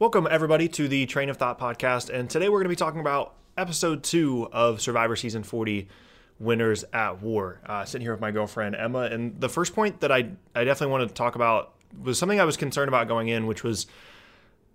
Welcome, everybody, to the Train of Thought podcast. And today we're going to be talking about episode two of Survivor Season 40 Winners at War. Uh, sitting here with my girlfriend, Emma. And the first point that I, I definitely wanted to talk about was something I was concerned about going in, which was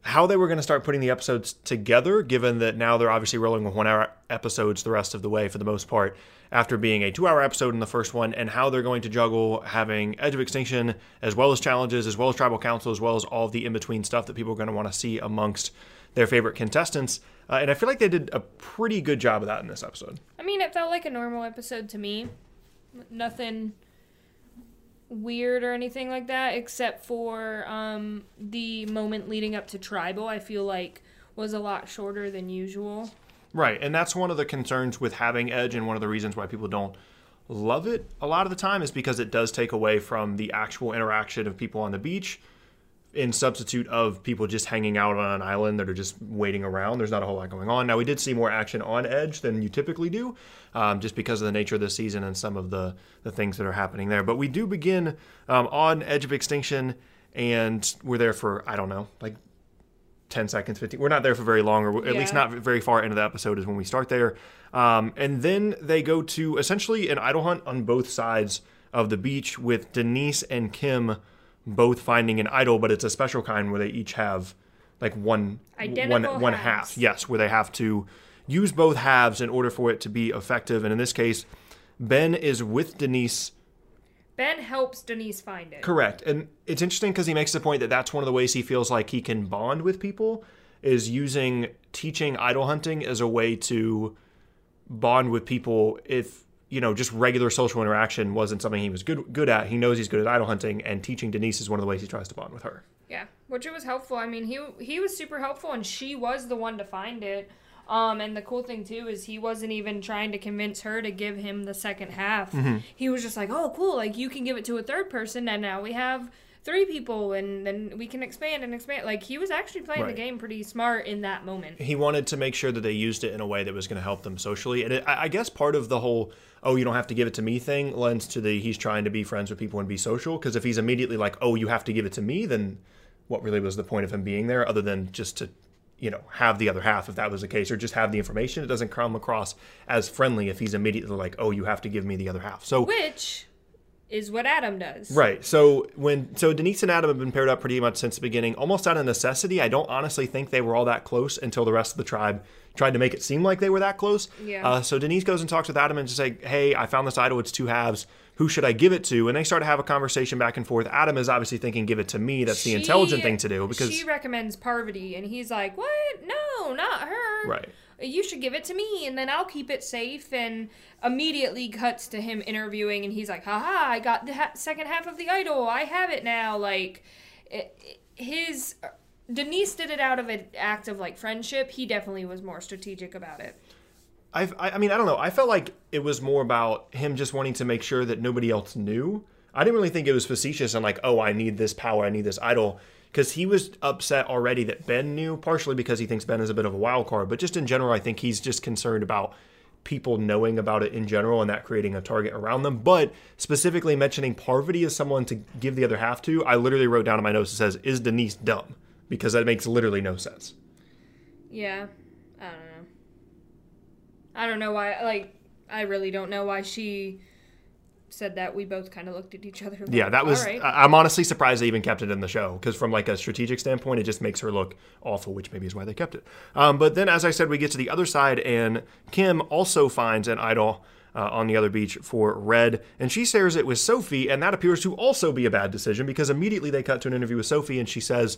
how they were going to start putting the episodes together, given that now they're obviously rolling with one hour episodes the rest of the way for the most part, after being a two hour episode in the first one, and how they're going to juggle having Edge of Extinction, as well as challenges, as well as Tribal Council, as well as all the in between stuff that people are going to want to see amongst their favorite contestants. Uh, and I feel like they did a pretty good job of that in this episode. I mean, it felt like a normal episode to me. Nothing weird or anything like that, except for um, the moment leading up to Tribal. I feel like was a lot shorter than usual. Right, and that's one of the concerns with having Edge, and one of the reasons why people don't love it a lot of the time is because it does take away from the actual interaction of people on the beach in substitute of people just hanging out on an island that are just waiting around. There's not a whole lot going on. Now, we did see more action on Edge than you typically do, um, just because of the nature of the season and some of the, the things that are happening there. But we do begin um, on Edge of Extinction, and we're there for, I don't know, like 10 seconds, 15. We're not there for very long, or at Yeah. least not very far into the episode is when we start there. Um, and then they go to essentially an idol hunt on both sides of the beach with Denise and Kim both finding an idol, but it's a special kind where they each have like one Identical one one half. Yes, where they have to use both halves in order for it to be effective. And in this case, Ben is with Denise Ben helps Denise find it. Correct. And it's interesting because he makes the point that that's one of the ways he feels like he can bond with people is using teaching idol hunting as a way to bond with people if you know just regular social interaction wasn't something he was good good at he knows he's good at idol hunting and teaching denise is one of the ways he tries to bond with her Yeah, which it was helpful. I mean, he he was super helpful, and she was the one to find it. Um, and the cool thing too is he wasn't even trying to convince her to give him the second half. Mm-hmm. He was just like, "Oh, cool! Like you can give it to a third person, and now we have three people, and then we can expand and expand." Like he was actually playing Right. the game pretty smart in that moment. he wanted to make sure that they used it in a way that was going to help them socially. And it, I I guess part of the whole "oh, you don't have to give it to me" thing lends to the he's trying to be friends with people and be social. Because if he's immediately like, "Oh, you have to give it to me," then what really was the point of him being there, other than just to you know have the other half if that was the case, or just have the information? It doesn't come across as friendly if he's immediately like, "Oh, you have to give me the other half." So Which is what Adam does. Right. So when so Denise and Adam have been paired up pretty much since the beginning, almost out of necessity. I don't honestly think they were all that close until the rest of the tribe tried to make it seem like they were that close. Yeah. Uh, so Denise goes and talks with Adam and just say, "Hey, I found this idol. It's two halves. Who should I give it to?" And they start to have a conversation back and forth. Adam is obviously thinking, "Give it to me." That's the intelligent thing to do because she recommends Parvati, and he's like, "What? No, not her. right. You should give it to me, and then I'll keep it safe." And immediately cuts to him interviewing, and he's like, "Haha! I got the ha- second half of the idol. I have it now." Like, it, his Denise did it out of an act of like friendship. He definitely was more strategic about it. I've, I I mean, I don't know. I felt like it was more about him just wanting to make sure that nobody else knew. I didn't really think it was facetious and like, oh, I need this power, I need this idol. Because he was upset already that Ben knew, partially because he thinks Ben is a bit of a wild card, but just in general, I think he's just concerned about people knowing about it in general and that creating a target around them. But specifically mentioning Parvati as someone to give the other half to, I literally wrote down in my notes, it says, is Denise dumb? Because that makes literally no sense. Yeah, I don't know. I don't know why. Like, I really don't know why she said that. We both kind of looked at each other. Like, Yeah, that was. All right. I- I'm honestly surprised they even kept it in the show because, from like a strategic standpoint, it just makes her look awful, which maybe is why they kept it. Um, but then, as I said, we get to the other side, and Kim also finds an idol uh, on the other beach for Red, and she shares it with Sophie, and that appears to also be a bad decision because immediately they cut to an interview with Sophie, and she says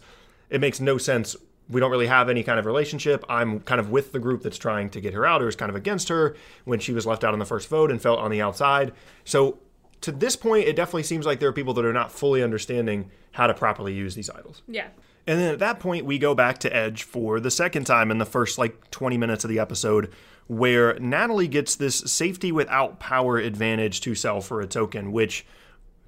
it makes no sense. We don't really have any kind of relationship. I'm kind of with the group that's trying to get her out or is kind of against her when she was left out on the first vote and felt on the outside. So to this point, it definitely seems like there are people that are not fully understanding how to properly use these idols. yeah. And then at that point, we go back to Edge for the second time in the first like 20 minutes of the episode, where Natalie gets this safety without power advantage to sell for a token, which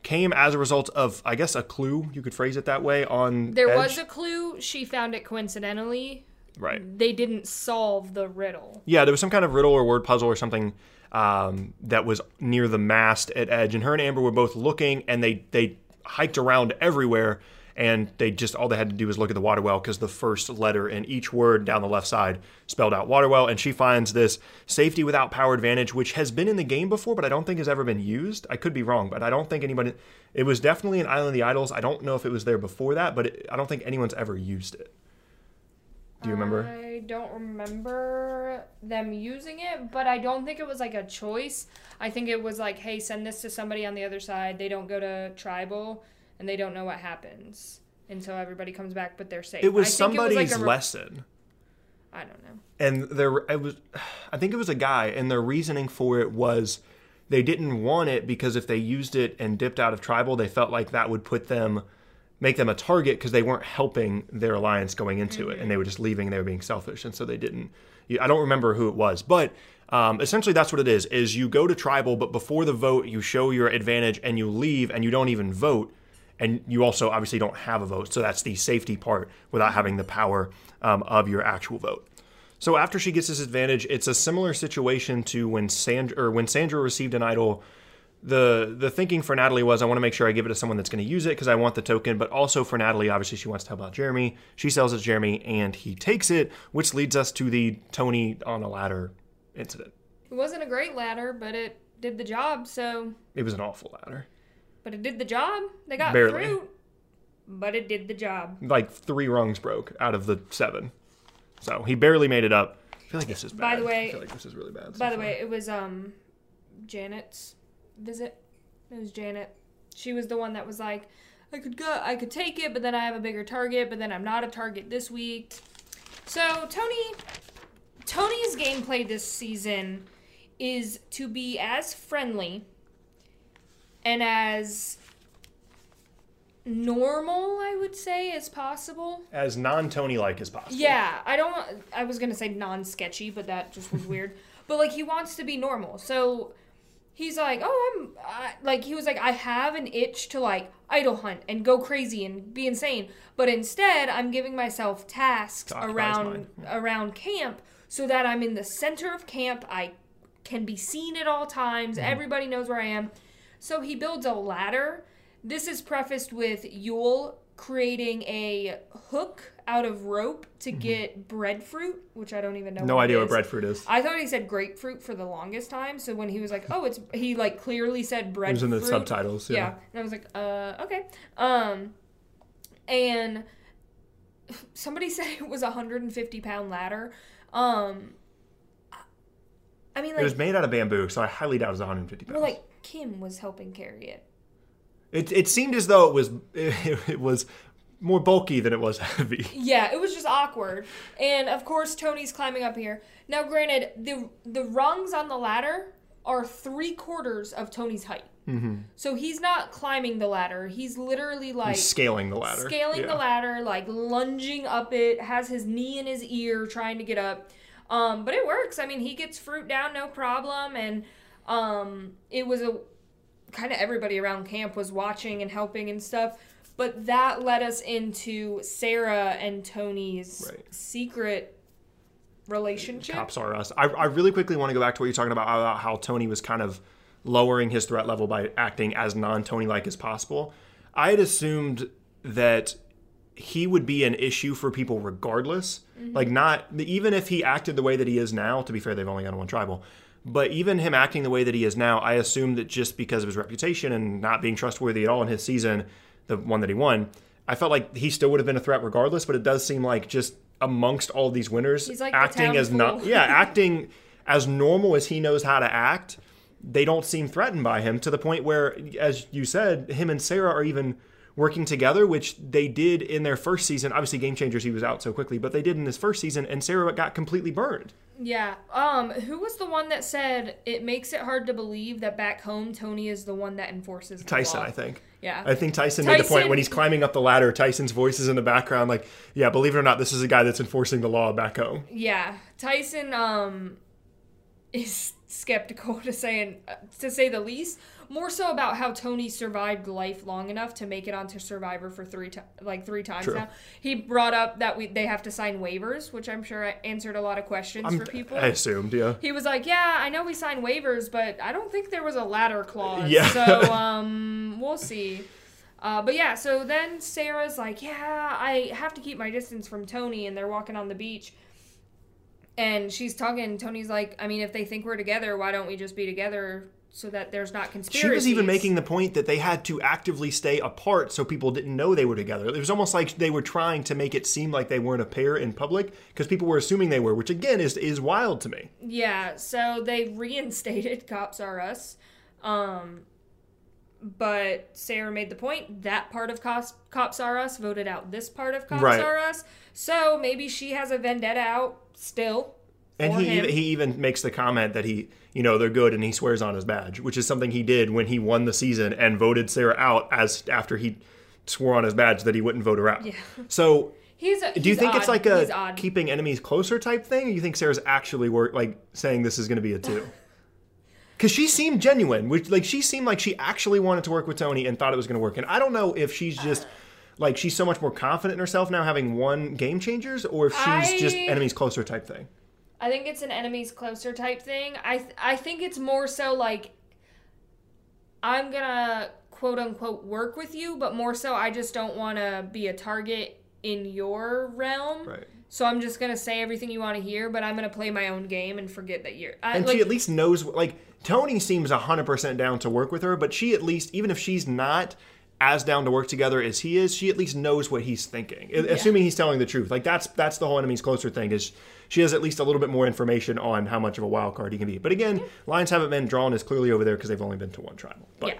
came as a result of, I guess, a clue, you could phrase it that way, on There Edge. was a clue. She found it coincidentally. Right. They didn't solve the riddle. Yeah, there was some kind of riddle or word puzzle or something um, that was near the mast at Edge, and her and Amber were both looking, and they they hiked around everywhere, and they just all they had to do was look at the water well because the first letter in each word down the left side spelled out water well, and she finds this safety without power advantage, which has been in the game before, but I don't think has ever been used. I could be wrong, but I don't think anybody. It was definitely in Island of the Idols. I don't know if it was there before that, but it, I don't think anyone's ever used it. Do you remember? I don't remember them using it, but I don't think it was like a choice. I think it was like, hey, send this to somebody on the other side. They don't go to tribal and they don't know what happens until everybody comes back, but they're safe. It was I think somebody's it was like re- lesson. I don't know. and there it was i think it was a guy and their reasoning for it was they didn't want it because if they used it and dipped out of tribal they felt like that would put them make them a target because they weren't helping their alliance going into it and they were just leaving they were being selfish and so they didn't i don't remember who it was but um, essentially that's what it is is you go to tribal but before the vote you show your advantage and you leave and you don't even vote and you also obviously don't have a vote so that's the safety part without having the power um, of your actual vote so after she gets this advantage, it's a similar situation to when Sandra or when Sandra received an idol. The the thinking for Natalie was I want to make sure I give it to someone that's going to use it because I want the token, but also for Natalie, obviously she wants to help out Jeremy. She sells it to Jeremy and he takes it, which leads us to the Tony on a ladder incident. It wasn't a great ladder, but it did the job. So, It was an awful ladder. but it did the job. They got Barely. through, but it did the job. Like three rungs broke out of the seven. So he barely made it up. I feel like this is bad. By the way- I feel like this is really bad. so By the far. way, it was um Janet's visit. It was Janet. She was the one that was like, I could go, I could take it, but then I have a bigger target, but then I'm not a target this week. So Tony, Tony's gameplay this season is to be as friendly and as normal, I would say, as possible. as non-Tony like as possible. Yeah, I don't. I was gonna say non-sketchy, but that just was weird. But like, he wants to be normal, so he's like, "Oh, I'm I, like," he was like, "I have an itch to like idle hunt and go crazy and be insane, but instead, I'm giving myself tasks around around camp so that I'm in the center of camp. I can be seen at all times. Mm-hmm. Everybody knows where I am." So he builds a ladder. This is prefaced with Yul creating a hook out of rope to get breadfruit, which I don't even know. Mm-hmm. No what it idea what breadfruit is. I thought he said grapefruit for the longest time. So when he was like, "Oh, it's," he like clearly said It breadfruit. was in the subtitles. Yeah. Yeah. and I was like, "Uh, okay." Um, and somebody said it was a 150 pound ladder. Um, I mean, It was made out of bamboo, so I highly doubt it was 150 pounds. well, like Kim was helping carry it. it, it seemed as though it was it, it was more bulky than it was heavy. Yeah, it was just awkward. And of course, Tony's climbing up here. Now, granted, the the rungs on the ladder are three quarters of Tony's height. Mm-hmm. So he's not climbing the ladder. He's literally like He's scaling the ladder. scaling Yeah. the ladder, like lunging up it, has his knee in his ear trying to get up. Um, but it works. I mean, he gets fruit down no problem, and um, it was a kind of everybody around camp was watching and helping and stuff. But that led us into Sarah and Tony's Right. secret relationship. Cops are us. I, I really quickly want to go back to what you're talking about about how Tony was kind of lowering his threat level by acting as non-Tony like as possible. I had assumed that he would be an issue for people regardless. Mm-hmm. Like not even if he acted the way that he is now. To be fair, they've only got one tribal. But even him acting the way that he is now, I assume that just because of his reputation and not being trustworthy at all in his season, the one that he won, I felt like he still would have been a threat regardless. But it does seem like just amongst all these winners, He's like acting as not yeah, acting as normal as he knows how to act, they don't seem threatened by him to the point where, as you said, him and Sarah are even working together, which they did in their first season. Obviously, Game Changers, he was out so quickly, but they did in his first season, and Sarah got completely burned. Yeah. Um, who was the one that said it makes it hard to believe that back home Tony is the one that enforces Tyson, law? I think. Yeah. I think Tyson, made the point when he's climbing up the ladder. Tyson's voice is in the background, like, yeah, believe it or not, this is a guy that's enforcing the law back home. Yeah, Tyson um is skeptical to say uh, to say the least. More so about how Tony survived life long enough to make it onto Survivor for three ti like three times True. now. He brought up that we they have to sign waivers, which I'm sure answered a lot of questions I'm, for people. I assumed, yeah. he was like, "Yeah, I know we signed waivers, but I don't think there was a ladder clause. Yeah. So um, we'll see." Uh, but yeah, so then Sarah's like, yeah, I have to keep my distance from Tony, and they're walking on the beach. And she's talking. Tony's like, I mean, if they think we're together, why don't we just be together so that there's not conspiracy? She was even making the point that they had to actively stay apart so people didn't know they were together. It was almost like they were trying to make it seem like they weren't a pair in public because people were assuming they were, which again is is wild to me. Yeah, so they reinstated Cops R Us. Um, but Sarah made the point that part of Cops, Cops R Us voted out this part of Cops Right. R Us. So maybe she has a vendetta out still. And he him. even, he even makes the comment that he, you know, they're good and he swears on his badge, which is something he did when he won the season and voted Sarah out as after he swore on his badge that he wouldn't vote her out. Yeah. So He's a, do you he's think it's like a keeping enemies closer type thing, or you think Sarah's actually work like saying this is going to be a two? Because she seemed genuine, which like she seemed like she actually wanted to work with Tony and thought it was going to work. And I don't know if she's just like she's so much more confident in herself now, having won game changers, or if she's just enemies closer type thing. I think it's an enemies closer type thing. I th- I think it's more so like I'm gonna quote unquote work with you, but more so I just don't want to be a target in your realm. Right. So I'm just gonna say everything you want to hear, but I'm gonna play my own game and forget that you're. I, and like, she at least knows like tony seems 100% down to work with her but she at least even if she's not as down to work together as he is she at least knows what he's thinking assuming he's telling the truth like that's that's the whole enemies closer thing is she has at least a little bit more information on how much of a wild card he can be but again lines haven't been drawn as clearly over there because they've only been to one tribal but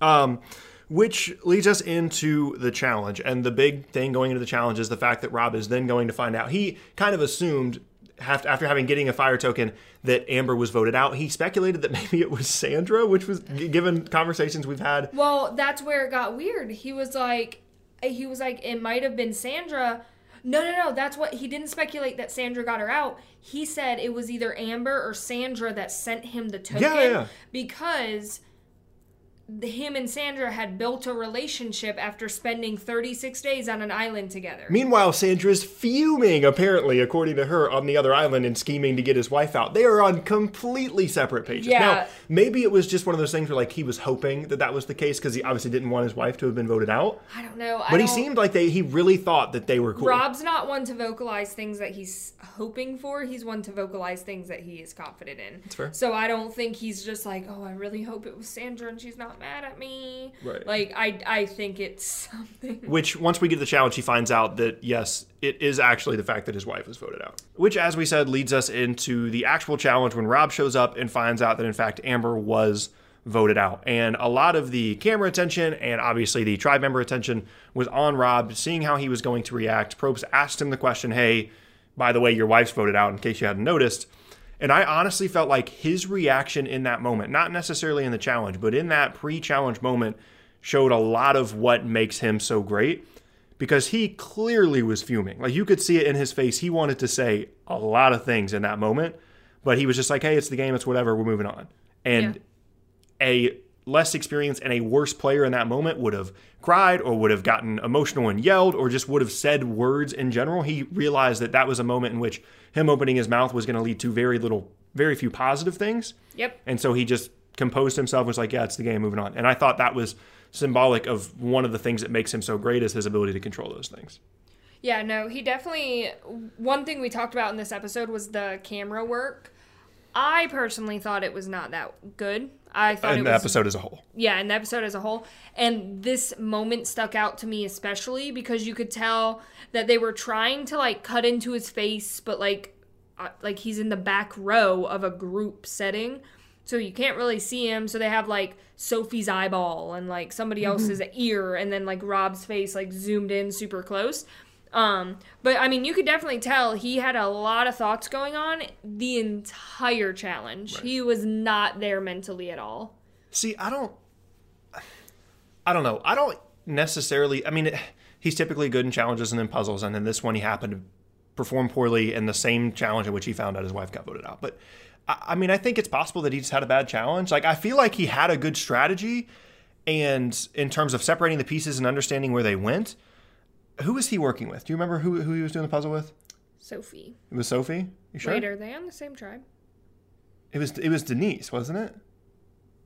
yeah. um, which leads us into the challenge. And the big thing going into the challenge is the fact that Rob is then going to find out. He kind of assumed, have- after having getting a fire token, that Amber was voted out. He speculated that maybe it was Sandra, which was given conversations we've had. Well, that's where it got weird. He was like, eh, he was like, it might have been Sandra. No, no, no. That's what he didn't speculate that Sandra got her out. He said it was either Amber or Sandra that sent him the token Yeah, yeah. because him and Sandra had built a relationship after spending 36 days on an island together. Meanwhile, Sandra's fuming, apparently, according to her, on the other island and scheming to get his wife out. They are on completely separate pages. Yeah. Now, maybe it was just one of those things where, like, he was hoping that that was the case because he obviously didn't want his wife to have been voted out. I don't know. I But he don't- seemed like they he really thought that they were cool. Rob's not one to vocalize things that he's hoping for. He's one to vocalize things that he is confident in. That's fair. So I don't think he's just like, oh, I really hope it was Sandra and she's not mad at me. Right. Like I, I think it's something. Which, once we get to the challenge, he finds out that yes, it is actually the fact that his wife was voted out. Which, as we said, leads us into the actual challenge when Rob shows up and finds out that in fact Amber was voted out. And a lot of the camera attention and obviously the tribe member attention was on Rob, seeing how he was going to react. Probst asked him the question, "Hey, by the way, your wife's voted out," in case you hadn't noticed. And I honestly felt like his reaction in that moment, not necessarily in the challenge, but in that pre challenge moment, showed a lot of what makes him so great because he clearly was fuming. Like you could see it in his face. He wanted to say a lot of things in that moment, but he was just like, hey, it's the game, it's whatever, we're moving on. And a less experienced and a worse player in that moment would have cried or would have gotten emotional and yelled or just would have said words in general. He realized that that was a moment in which him opening his mouth was going to lead to very little, very few positive things. Yep. And so he just composed himself was like, yeah, it's the game, moving on. And I thought that was symbolic of one of the things that makes him so great is his ability to control those things. Yeah, no, he definitely. One thing we talked about in this episode was the camera work. I personally thought it was not that good. I thought In it the was episode as a whole. yeah, in the episode as a whole. And this moment stuck out to me especially because you could tell that they were trying to like cut into his face, but like uh, like he's in the back row of a group setting. So you can't really see him. So they have like Sophie's eyeball and like somebody else's ear and then like Rob's face like zoomed in super close. Um, but I mean, you could definitely tell he had a lot of thoughts going on the entire challenge. He was not there mentally at all. See, I don't. I don't know. I don't necessarily. I mean, he's typically good in challenges and in puzzles, and in this one, he happened to perform poorly in the same challenge in which he found out his wife got voted out. But I, I mean, I think it's possible that he just had a bad challenge. Like, I feel like he had a good strategy, and in terms of separating the pieces and understanding where they went. Who was he working with? Do you remember who, who he was doing the puzzle with? Sophie. It was Sophie. You sure? Wait, are they on the same tribe? It was it was Denise, wasn't it?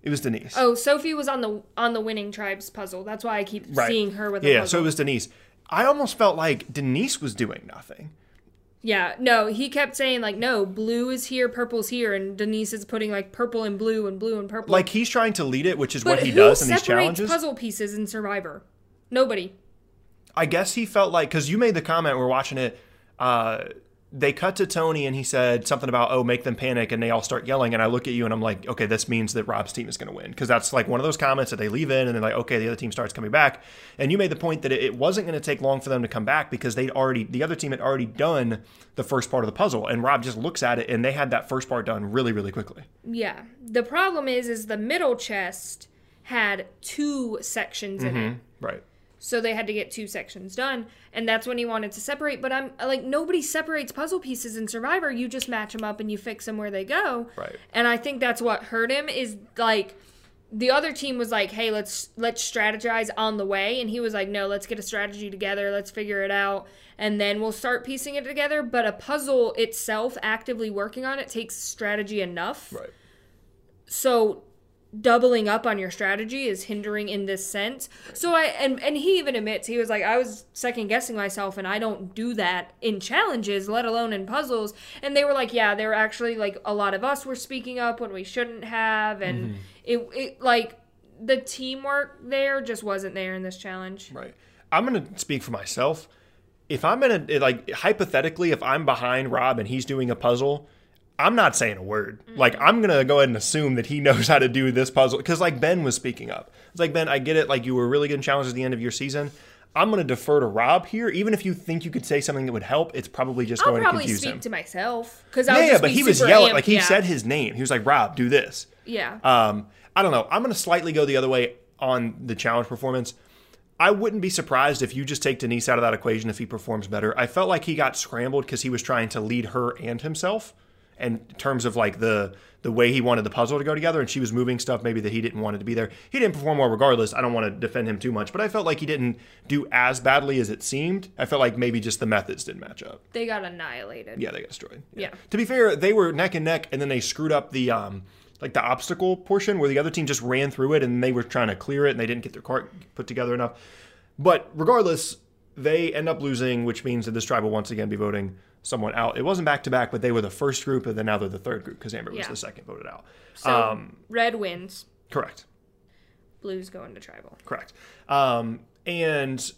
It was Denise. Oh, Sophie was on the on the winning tribes puzzle. That's why I keep Right. seeing her with yeah, puzzle. so it was Denise. I almost felt like Denise was doing nothing. Yeah, no, he kept saying like, no, blue is here, purple's here, and Denise is putting like purple and blue and blue and purple. Like he's trying to lead it, which is but what he does in these challenges. puzzle pieces in Survivor? Nobody. I guess he felt like because you made the comment we're watching it. Uh, they cut to Tony and he said something about oh make them panic and they all start yelling and I look at you and I'm like okay this means that Rob's team is going to win because that's like one of those comments that they leave in and they're like okay the other team starts coming back and you made the point that it- it wasn't going to take long for them to come back because they'd already the other team had already done the first part of the puzzle and Rob just looks at it and they had that first part done really really quickly Yeah. The problem is, is the middle chest had two sections in it. right So they had to get two sections done, and that's when he wanted to separate. But I'm like, nobody separates puzzle pieces in Survivor. You just match them up and you fix them where they go. Right. And I think that's what hurt him is like the other team was like, "Hey, let's let's strategize on the way," and he was like, "No, let's get a strategy together. Let's figure it out, and then we'll start piecing it together." But a puzzle itself, actively working on it, takes strategy enough right so doubling up on your strategy is hindering in this sense so i and, and he even admits he was like i was second guessing myself and i don't do that in challenges let alone in puzzles and they were like yeah there were actually like a lot of us were speaking up when we shouldn't have and mm-hmm. it, it like the teamwork there just wasn't there in this challenge Right. I'm going to speak for myself. If I'm going to, like, hypothetically, if I'm behind Rob and he's doing a puzzle, I'm not saying a word. Like, I'm going to go ahead and assume that he knows how to do this puzzle. Because, like, Ben was speaking up. It's like, Ben, I get it. Like, you were really good in challenges at the end of your season. I'm going to defer to Rob here. Even if you think you could say something that would help, it's probably just going to confuse him. i'll going to probably confuse speak him. to myself because yeah, yeah, but he was yelling. Like, he yeah. said his name. He was like, Rob, do this. yeah Um, I don't know. I'm going to slightly go the other way on the challenge performance. I wouldn't be surprised if you just take Denise out of that equation if he performs better. I felt like he got scrambled because he was trying to lead her and himself, in terms of like the the way he wanted the puzzle to go together, and she was moving stuff maybe that he didn't want it to be there. He didn't perform well regardless. I don't want to defend him too much, but I felt like he didn't do as badly as it seemed. I felt like maybe just the methods didn't match up. they got annihilated Yeah, they got destroyed. Yeah. To be fair, they were neck and neck, and then they screwed up the um like the obstacle portion where the other team just ran through it and they were trying to clear it and they didn't get their cart put together enough. But regardless, they end up losing, which means that this tribe will once again be voting someone out. It wasn't back to back, but they were the first group, and then now they're the third group because Amber was the second voted out. so um, red wins correct. blues going to tribal Correct. Um, and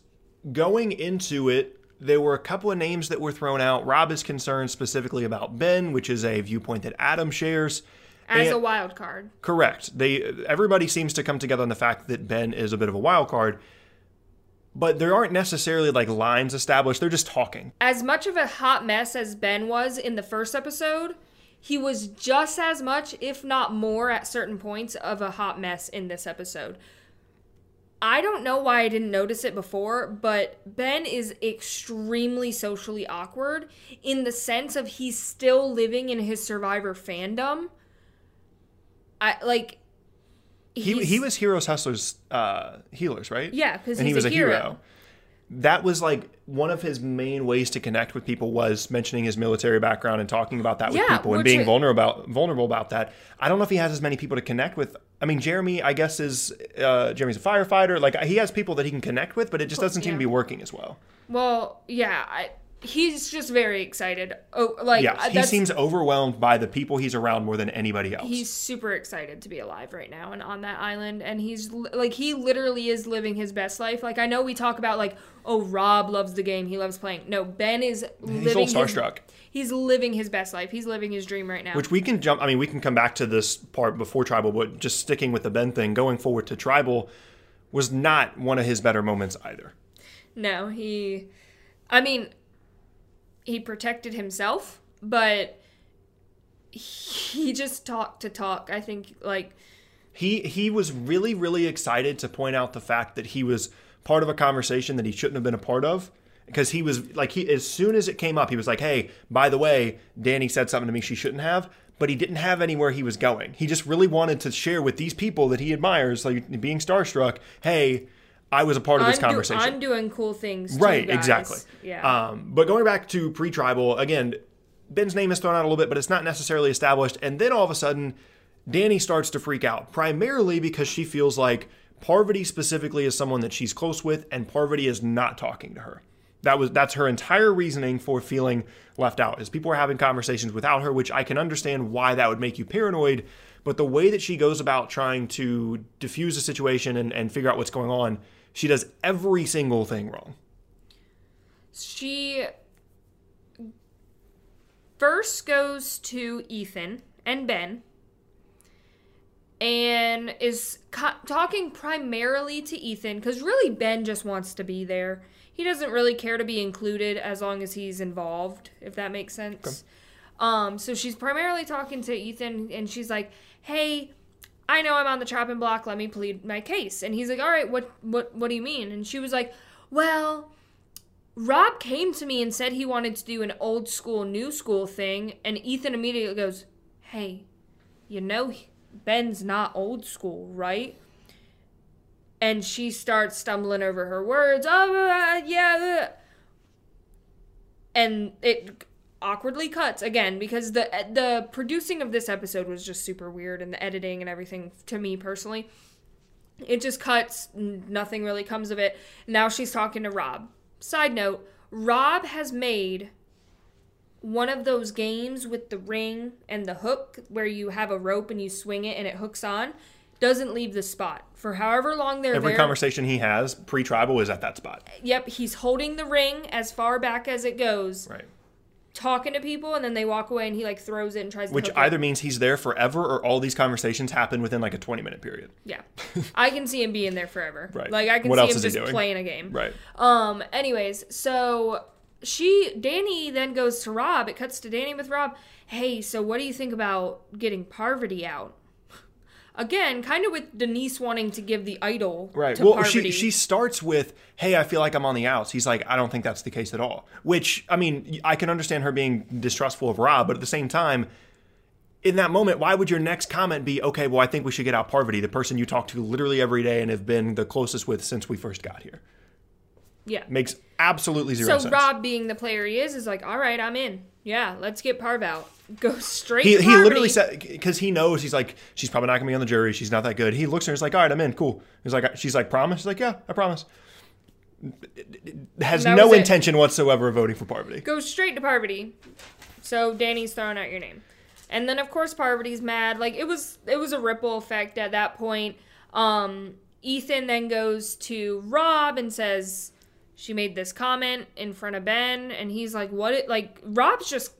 going into it, there were a couple of names that were thrown out. Rob is concerned specifically about Ben, which is a viewpoint that Adam shares. as And- a wild card Correct. They everybody seems to come together on the fact that Ben is a bit of a wild card, but there aren't necessarily like lines established. They're just talking. as much of a hot mess as Ben was in the first episode, he was just as much, if not more, at certain points of a hot mess in this episode. I don't know why I didn't notice it before, but Ben is extremely socially awkward in the sense of he's still living in his survivor fandom. I like He, he was Heroes Hustlers uh, healers, right? Yeah, 'cause and he was a hero. That was like one of his main ways to connect with people was mentioning his military background and talking about that with people and being vulnerable about vulnerable about that. I don't know if he has as many people to connect with. I mean, Jeremy, I guess is uh, Jeremy's a firefighter. Like he has people that he can connect with, but it just doesn't seem to be working as well. well, yeah, I, he's just very excited. Oh, like Yeah, he seems overwhelmed by the people he's around more than anybody else. he's super excited to be alive right now and on that island and he's like he literally is living his best life like i know we talk about like oh rob loves the game he loves playing no ben is He's living all his, starstruck. he's living his best life he's living his dream right now Which we can jump. I mean, we can come back to this part before tribal, but just sticking with the Ben thing, going forward to tribal, was not one of his better moments either. no he i mean he protected himself but he just talked to talk i think like He he was really really excited to point out the fact that he was part of a conversation that he shouldn't have been a part of because he was like he as soon as it came up he was like hey by the way Danni said something to me she shouldn't have but he didn't have anywhere he was going. He just really wanted to share with these people that he admires like being starstruck hey I was a part of this I'm, do- conversation I'm doing cool things too, right guys. exactly yeah um, but going back to pre-tribal again ben's name is thrown out a little bit but it's not necessarily established and then all of a sudden Danni starts to freak out, primarily because she feels like Parvati specifically is someone that she's close with, and Parvati is not talking to her. That was that's her entire reasoning for feeling left out. Is people are having conversations without her, which I can understand why that would make you paranoid. But the way that she goes about trying to diffuse a situation and, and figure out what's going on, she does every single thing wrong. She first goes to Ethan and Ben and is co- talking primarily to Ethan because really Ben just wants to be there. He doesn't really care to be included as long as he's involved, if that makes sense. Okay. Um, so she's primarily talking to Ethan and she's like, "Hey, I know I'm on the chopping block. Let me plead my case." And he's like, "All right, what what what do you mean?" And she was like, "Well, Rob came to me and said he wanted to do an old school, new school thing." And Ethan immediately goes, "Hey, you know Ben's not old school, right? And she starts stumbling over her words. Oh, uh, yeah. Uh. And it awkwardly cuts again because the eh, the producing of this episode was just super weird and the editing and everything to me personally. It just cuts, nothing really comes of it. Now she's talking to Rob. Side note, Rob has made one of those games with the ring and the hook where you have a rope and you swing it and it hooks on doesn't leave the spot for however long they're Every there. conversation he has pre-tribal is at that spot. Yep, he's holding the ring as far back as it goes. Right. Talking to people and then they walk away and he like throws it and tries Which either it. means he's there forever or all these conversations happen within like a 20 minute period. Yeah. I can see him being there forever. Right. Like I can what see him just playing a game. Right. Um anyways, so she Danni then goes to Rob. It cuts to Danni with Rob. Hey, so what do you think about getting Parvati out? Again, kind of with Denise wanting to give the idol. Right. well, Parvati. she she starts with, "Hey, I feel like I'm on the outs." He's like, "I don't think that's the case at all." Which I mean, I can understand her being distrustful of Rob, but at the same time, in that moment, why would your next comment be, "Okay, well, I think we should get out Parvati, the person you talk to literally every day and have been the closest with since we first got here." Yeah. Makes absolutely zero so sense. So Rob, being the player he is, is like, all right, I'm in. Yeah, let's get Parv out. Go straight. He, he literally said because he knows he's like she's probably not gonna be on the jury. She's not that good. He looks at her. He's like, all right, I'm in. Cool. He's like, she's like, promise. She's like, yeah, I promise. Has no intention it. whatsoever of voting for Parvati. Go straight to Parvati. So Danni's throwing out your name, and then of course Parvati's mad. Like it was it was a ripple effect at that point. Um, Ethan then goes to Rob and says she made this comment in front of Ben, and he's like, "What?" It, like Rob's just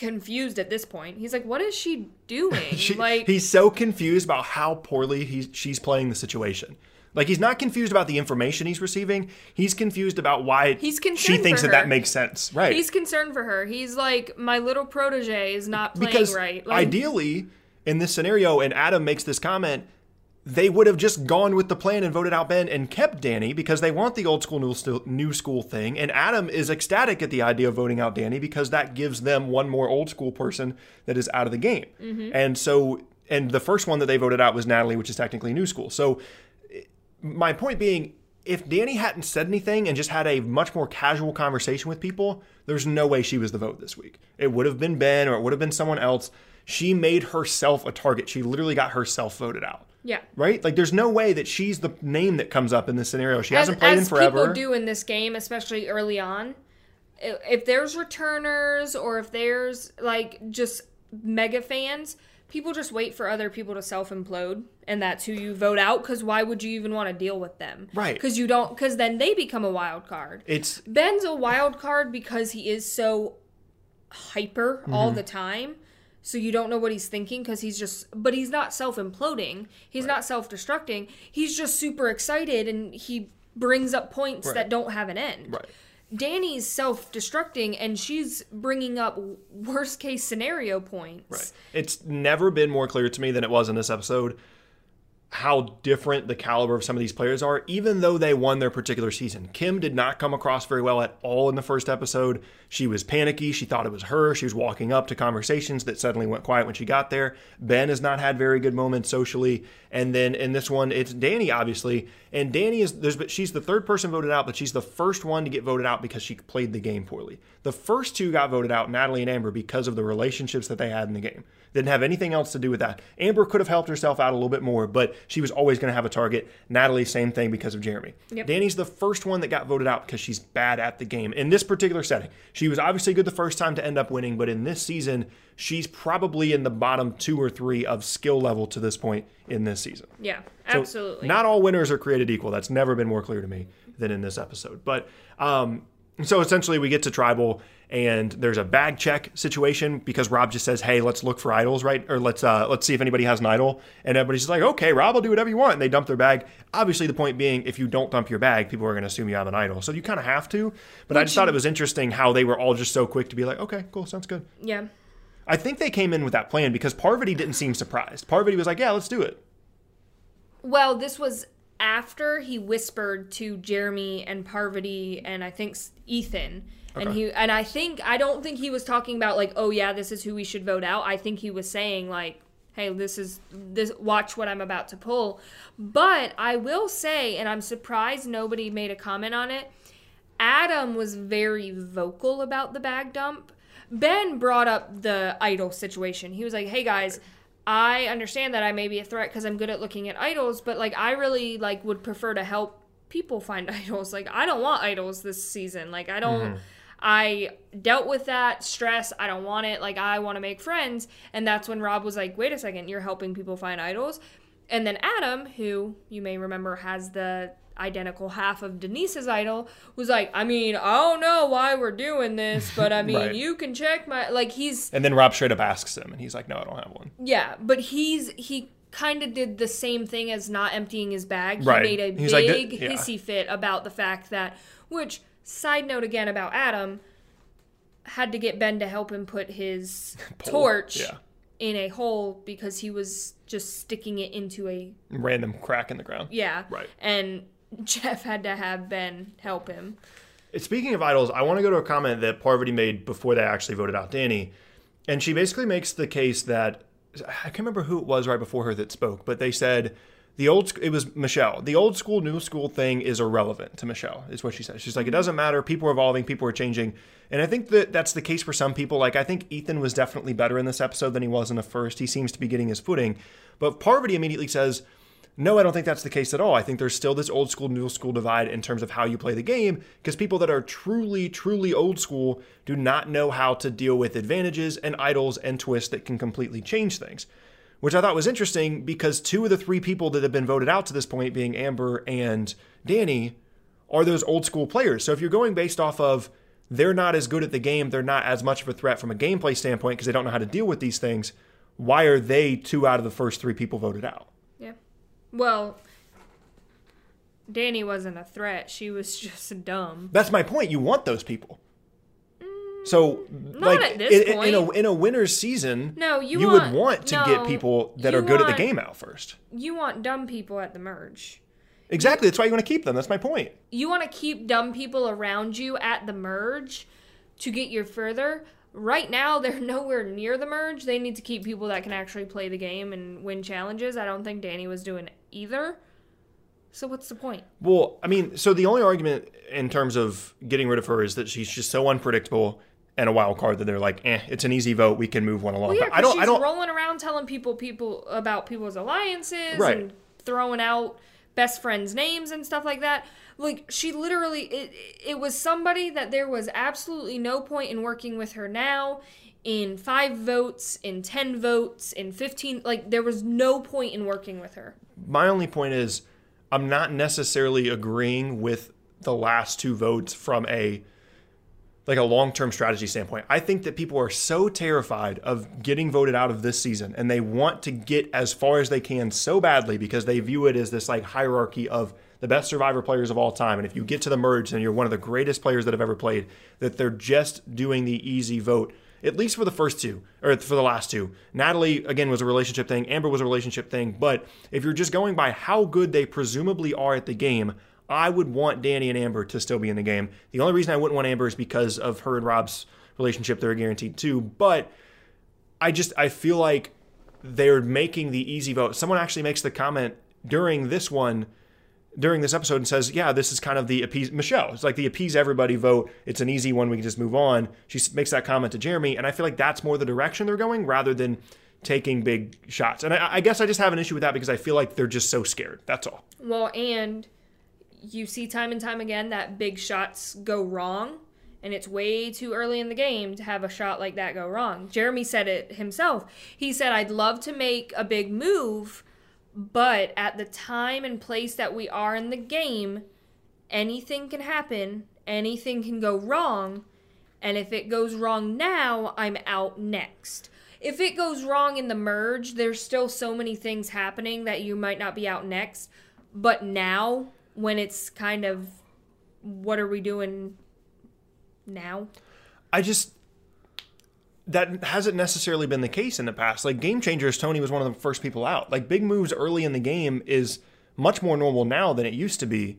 confused at this point. He's like, "What is she doing?" she, like he's so confused about how poorly he's she's playing the situation. Like he's not confused about the information he's receiving. He's confused about why he's concerned she thinks that that makes sense. Right. He's concerned for her. He's like, my little protege is not playing because right. Like, ideally, in this scenario, and Adam makes this comment, they would have just gone with the plan and voted out Ben and kept Danni because they want the old school new, new school thing. And Adam is ecstatic at the idea of voting out Danni because that gives them one more old school person that is out of the game. Mm-hmm. And so, and the first one that they voted out was Natalie, which is technically new school. So, my point being, if Danni hadn't said anything and just had a much more casual conversation with people, there's no way she was the vote this week. It would have been Ben or it would have been someone else. She made herself a target. She literally got herself voted out. Yeah. Right? Like there's no way that she's the name that comes up in this scenario. She as, hasn't played in forever. people do in this game, especially early on. If there's returners or if there's like just mega fans, people just wait for other people to self implode and that's who you vote out because why would you even want to deal with them right because you don't because then they become a wild card it's ben's a wild card because he is so hyper mm-hmm. all the time so you don't know what he's thinking because he's just but he's not self-imploding he's right. not self-destructing he's just super excited and he brings up points right. that don't have an end right Danni's self-destructing and she's bringing up worst case scenario points. Right. It's never been more clear to me than it was in this episode. How different the caliber of some of these players are, even though they won their particular season. Kim did not come across very well at all in the first episode. She was panicky. She thought it was her. She was walking up to conversations that suddenly went quiet when she got there. Ben has not had very good moments socially. And then in this one, it's Danni, obviously. And Danni is there's but she's the third person voted out, but she's the first one to get voted out because she played the game poorly. The first two got voted out, Natalie and Amber, because of the relationships that they had in the game. Didn't have anything else to do with that. Amber could have helped herself out a little bit more, but she was always going to have a target. Natalie, same thing because of Jeremy. Yep. Danni's the first one that got voted out because she's bad at the game. In this particular setting, she was obviously good the first time to end up winning, but in this season, she's probably in the bottom two or three of skill level to this point in this season. Yeah, So absolutely. Not all winners are created equal. That's never been more clear to me than in this episode. But um, so essentially, we get to tribal, and there's a bag check situation because Rob just says, "Hey, let's look for idols, right? Or let's uh, let's see if anybody has an idol." And everybody's just like, "Okay, Rob, I'll do whatever you want." And they dump their bag. Obviously, the point being, if you don't dump your bag, people are going to assume you have an idol. So you kind of have to. But I just thought it was interesting how they were all just so quick to be like, "Okay, cool, sounds good." yeah. I think they came in with that plan because Parvati didn't seem surprised. Parvati was like, "Yeah, let's do it." Well, this was after he whispered to Jeremy and Parvati and I think s- Ethan. And he and I think I don't think he was talking about like, oh yeah, this is who we should vote out. I think he was saying like, hey, this is this watch what I'm about to pull. But I will say, and I'm surprised nobody made a comment on it. Adam was very vocal about the bag dump. Ben brought up the idol situation. He was like, "Hey guys, I understand that I may be a threat because I'm good at looking at idols, but like I really like would prefer to help people find idols. Like I don't want idols this season. Like I don't mm-hmm. I dealt with that stress. I don't want it. Like I want to make friends." And that's when Rob was like, "Wait a second, you're helping people find idols." And then Adam, who you may remember has the identical half of Denise's idol, was like, I mean, I don't know why we're doing this, but I mean, Right. you can check my like he's And then Rob straight up asks him, and he's like, "No, I don't have one." yeah, but he's he kind of did the same thing as not emptying his bag. He Right. made a He's like, big "Yeah." hissy fit about the fact that which side note again about Adam had to get Ben to help him put his Pole. torch Yeah. in a hole because he was just sticking it into a Random crack in the ground. yeah. Right. And Jeff had to have Ben help him. Eh, speaking of idols, I want to go to a comment that Parvati made before they actually voted out Danni. And she basically makes the case that I can't remember who it was right before her that spoke, but they said the old it was Michele. The old school new school thing is irrelevant to Michele. Is what she said. She's like it doesn't matter. People are evolving. People are changing. And I think that that's the case for some people. Like I think Ethan was definitely better in this episode than he was in the first. He seems to be getting his footing. But Parvati immediately says, no, I don't think that's the case at all. I think there's still this old school, new school divide in terms of how you play the game because people that are truly, truly old school do not know how to deal with advantages and idols and twists that can completely change things. Which I thought was interesting because two of the three people that have been voted out to this point, being Amber and Danni, are those old school players. So if you're going based off of they're not as good at the game, they're not as much of a threat from a gameplay standpoint because they don't know how to deal with these things, why are they two out of the first three people voted out? Yeah. Well, Danni wasn't a threat. She was just dumb. That's my point. You want those people. So, not like at this in, in a in a winner's season, No, you would want- want to no, get people that are good at the game out first. You want dumb people at the merge. Exactly. That's why you want to keep them. That's my point. You want to keep dumb people around you at the merge to get you further. Right now, they're nowhere near the merge. They need to keep people that can actually play the game and win challenges. I don't think Danni was doing either. So what's the point? Well, I mean, so the only argument in terms of getting rid of her is that she's just so unpredictable and a wild card that they're like, eh, it's an easy vote. We can move one along. Well, yeah, But I don't. she's I don't. rolling around telling people people about people's alliances Right. and throwing out best friends' names and stuff like that. Like she literally, it it was somebody that there was absolutely no point in working with her now. In five votes, in ten votes, in fifteen, like there was no point in working with her. my only point is I'm not necessarily agreeing with the last two votes from a like a long-term strategy standpoint. I think that people are so terrified of getting voted out of this season and they want to get as far as they can so badly because they view it as this like hierarchy of the best survivor players of all time and if you get to the merge then you're one of the greatest players that have ever played that they're just doing the easy vote at least for the first two, or for the last two. Natalie, again, was a relationship thing. Amber was a relationship thing. But if you're just going by how good they presumably are at the game, I would want Danni and Amber to still be in the game. The only reason I wouldn't want Amber is because of her and Rob's relationship. They're guaranteed too. But I just, I feel like they're making the easy vote. Someone actually makes the comment during this one during this episode and says, "Yeah, this is kind of the appease Michele. It's like the appease everybody vote. It's an easy one. We can just move on." She makes that comment to Jeremy, and I feel like that's more the direction they're going rather than taking big shots. And I, I guess I just have an issue with that because I feel like they're just so scared. That's all. Well, and you see time and time again that big shots go wrong. And it's way too early in the game to have a shot like that go wrong. Jeremy said it himself. He said, I'd love to make a big move, but at the time and place that we are in the game, anything can happen, anything can go wrong, and if it goes wrong now, I'm out next. If it goes wrong in the merge, there's still so many things happening that you might not be out next. But now, when it's kind of what are we doing now? I just that hasn't necessarily been the case in the past. Like game changers, Tony was one of the first people out. Like big moves early in the game is much more normal now than it used to be.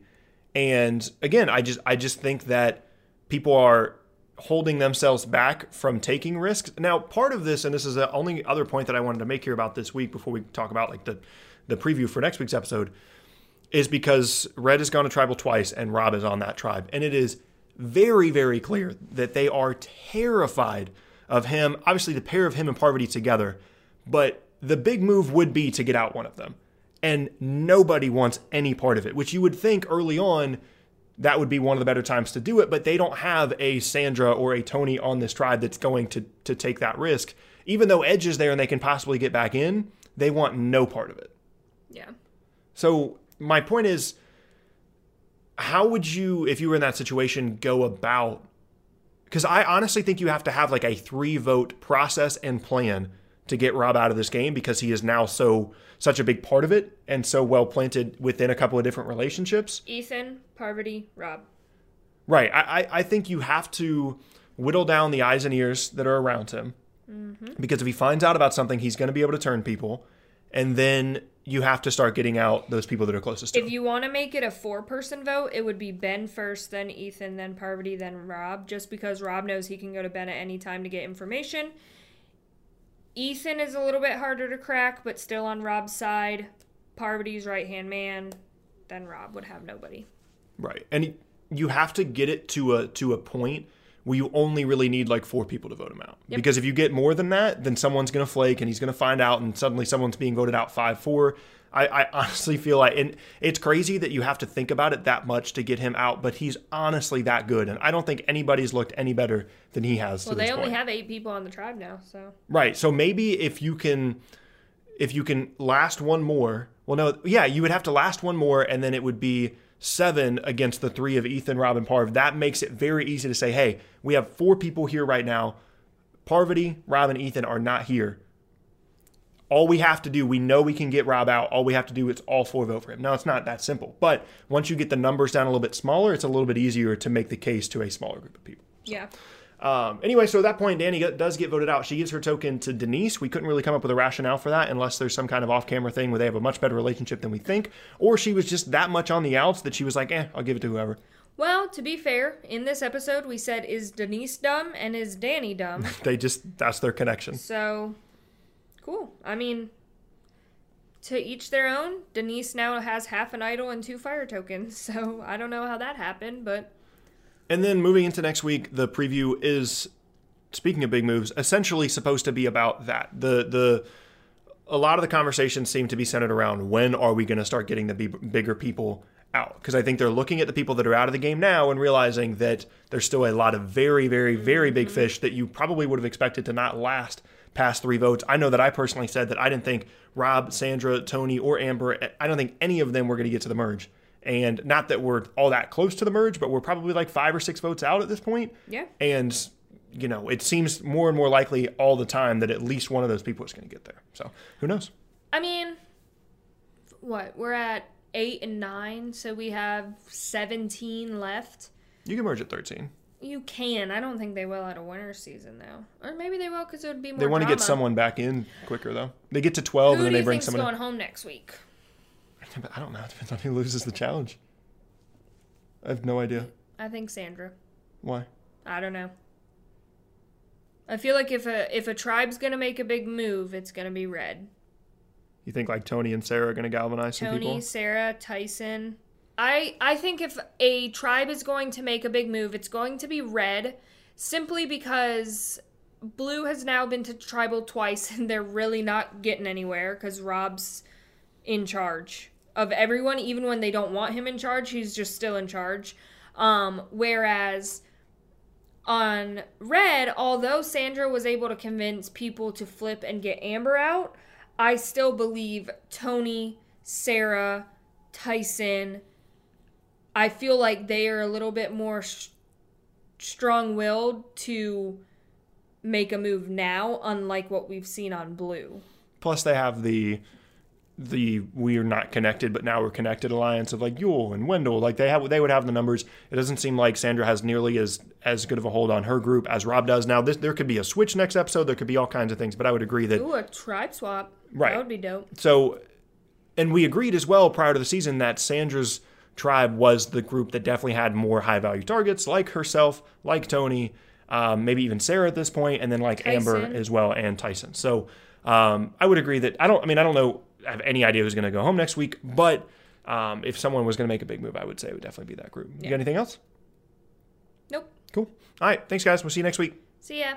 And again, I just I just think that people are holding themselves back from taking risks. Now, part of this, and this is the only other point that I wanted to make here about this week before we talk about like the the preview for next week's episode, is because Red has gone to tribal twice and Rob is on that tribe, and it is very very clear that they are terrified of him, obviously the pair of him and Parvati together, but the big move would be to get out one of them. And nobody wants any part of it, which you would think early on that would be one of the better times to do it, but they don't have a Sandra or a Tony on this tribe that's going to to take that risk. Even though Edge is there and they can possibly get back in, they want no part of it. Yeah. So my point is how would you if you were in that situation go about because I honestly think you have to have like a three vote process and plan to get Rob out of this game because he is now so such a big part of it and so well planted within a couple of different relationships. Ethan, Parvati, Rob. Right. I, I think you have to whittle down the eyes and ears that are around him. Mm-hmm. Because if he finds out about something, he's going to be able to turn people. And then you have to start getting out those people that are closest to you. If him. you want to make it a four person vote, it would be Ben first, then Ethan, then Parvati, then Rob, just because Rob knows he can go to Ben at any time to get information. Ethan is a little bit harder to crack, but still on Rob's side. Parvati's right hand man, then Rob would have nobody. Right. And you have to get it to a to a point where you only really need like four people to vote him out. Yep. Because if you get more than that, then someone's going to flake and he's going to find out and suddenly someone's being voted out 5-4. I, I honestly feel like and it's crazy that you have to think about it that much to get him out, but he's honestly that good and I don't think anybody's looked any better than he has Well, they only point. have eight people on the tribe now, so. Right. So maybe if you can if you can last one more, well no, yeah, you would have to last one more and then it would be 7 against the 3 of Ethan, Robin, and Parv. That makes it very easy to say, "Hey, we have four people here right now. Parvati, Rob and Ethan are not here. All we have to do, we know we can get Rob out. All we have to do is all four vote for him. Now, it's not that simple, but once you get the numbers down a little bit smaller, it's a little bit easier to make the case to a smaller group of people. Yeah. Um, anyway, so at that point, Danni get- does get voted out. She gives her token to Denise. We couldn't really come up with a rationale for that unless there's some kind of off camera thing where they have a much better relationship than we think, or she was just that much on the outs that she was like, eh, I'll give it to whoever. Well, to be fair, in this episode, we said, is Denise dumb and is Danni dumb? They just, that's their connection. So, cool. I mean, to each their own. Denise now has half an idol and two fire tokens. So I don't know how that happened, but And then moving into next week, the preview is speaking of big moves, essentially supposed to be about that. The the a lot of the conversations seem to be centered around when are we going to start getting the big, bigger people out? Because I think they're looking at the people that are out of the game now and realizing that there's still a lot of very, very, very big fish that you probably would have expected to not last past three votes. I know that I personally said that I didn't think Rob, Sandra, Tony, or Amber, I don't think any of them were going to get to the merge. And not that we're all that close to the merge, but we're probably like five or six votes out at this point. yeah. And, you know, it seems more and more likely all the time that at least one of those people is going to get there. So who knows? I mean, what? We're at eight and nine, so we have 17 left. You can merge at 13. You can. I don't think they will at a winter season though, or maybe they will because it would be more. They want to get someone back in quicker though. They get to twelve Who and then they bring someone. going in. home next week? I don't know. It depends on who loses the challenge. I have no idea I think Sandra. why. I don't know. I feel like if a if a tribe's gonna make a big move, it's gonna be red. You think like Tony and Sarah are going to galvanize some people? Tony. Sarah, Tyson. I I think if a tribe is going to make a big move, it's going to be red, simply because blue has now been to tribal twice and they're really not getting anywhere because Rob's in charge of everyone, even when they don't want him in charge. He's just still in charge. Um, whereas on red, although Sandra was able to convince people to flip and get Amber out, I still believe Tony, Sarah, Tyson. I feel like they are a little bit more sh- strong-willed to make a move now, unlike what we've seen on blue. Plus, they have the the we're not connected, but now we're connected alliance of like Yul and Wendell. Like they have, they would have the numbers. It doesn't seem like Sandra has nearly as as good of a hold on her group as Rob does. Now, this there could be a switch next episode. There could be all kinds of things, but I would agree that Ooh, a tribe swap. Right. That would be dope. so. And we agreed as well prior to the season that Sandra's tribe was the group that definitely had more high value targets, like herself, like Tony, um, maybe even Sarah at this point, and then like Amber as well and Tyson. So um, I would agree that I don't. I mean, I don't know. I have any idea who's going to go home next week, but um, if someone was going to make a big move, I would say it would definitely be that group. You got anything else? Nope. Cool. All right. Thanks, guys. We'll see you next week. See ya.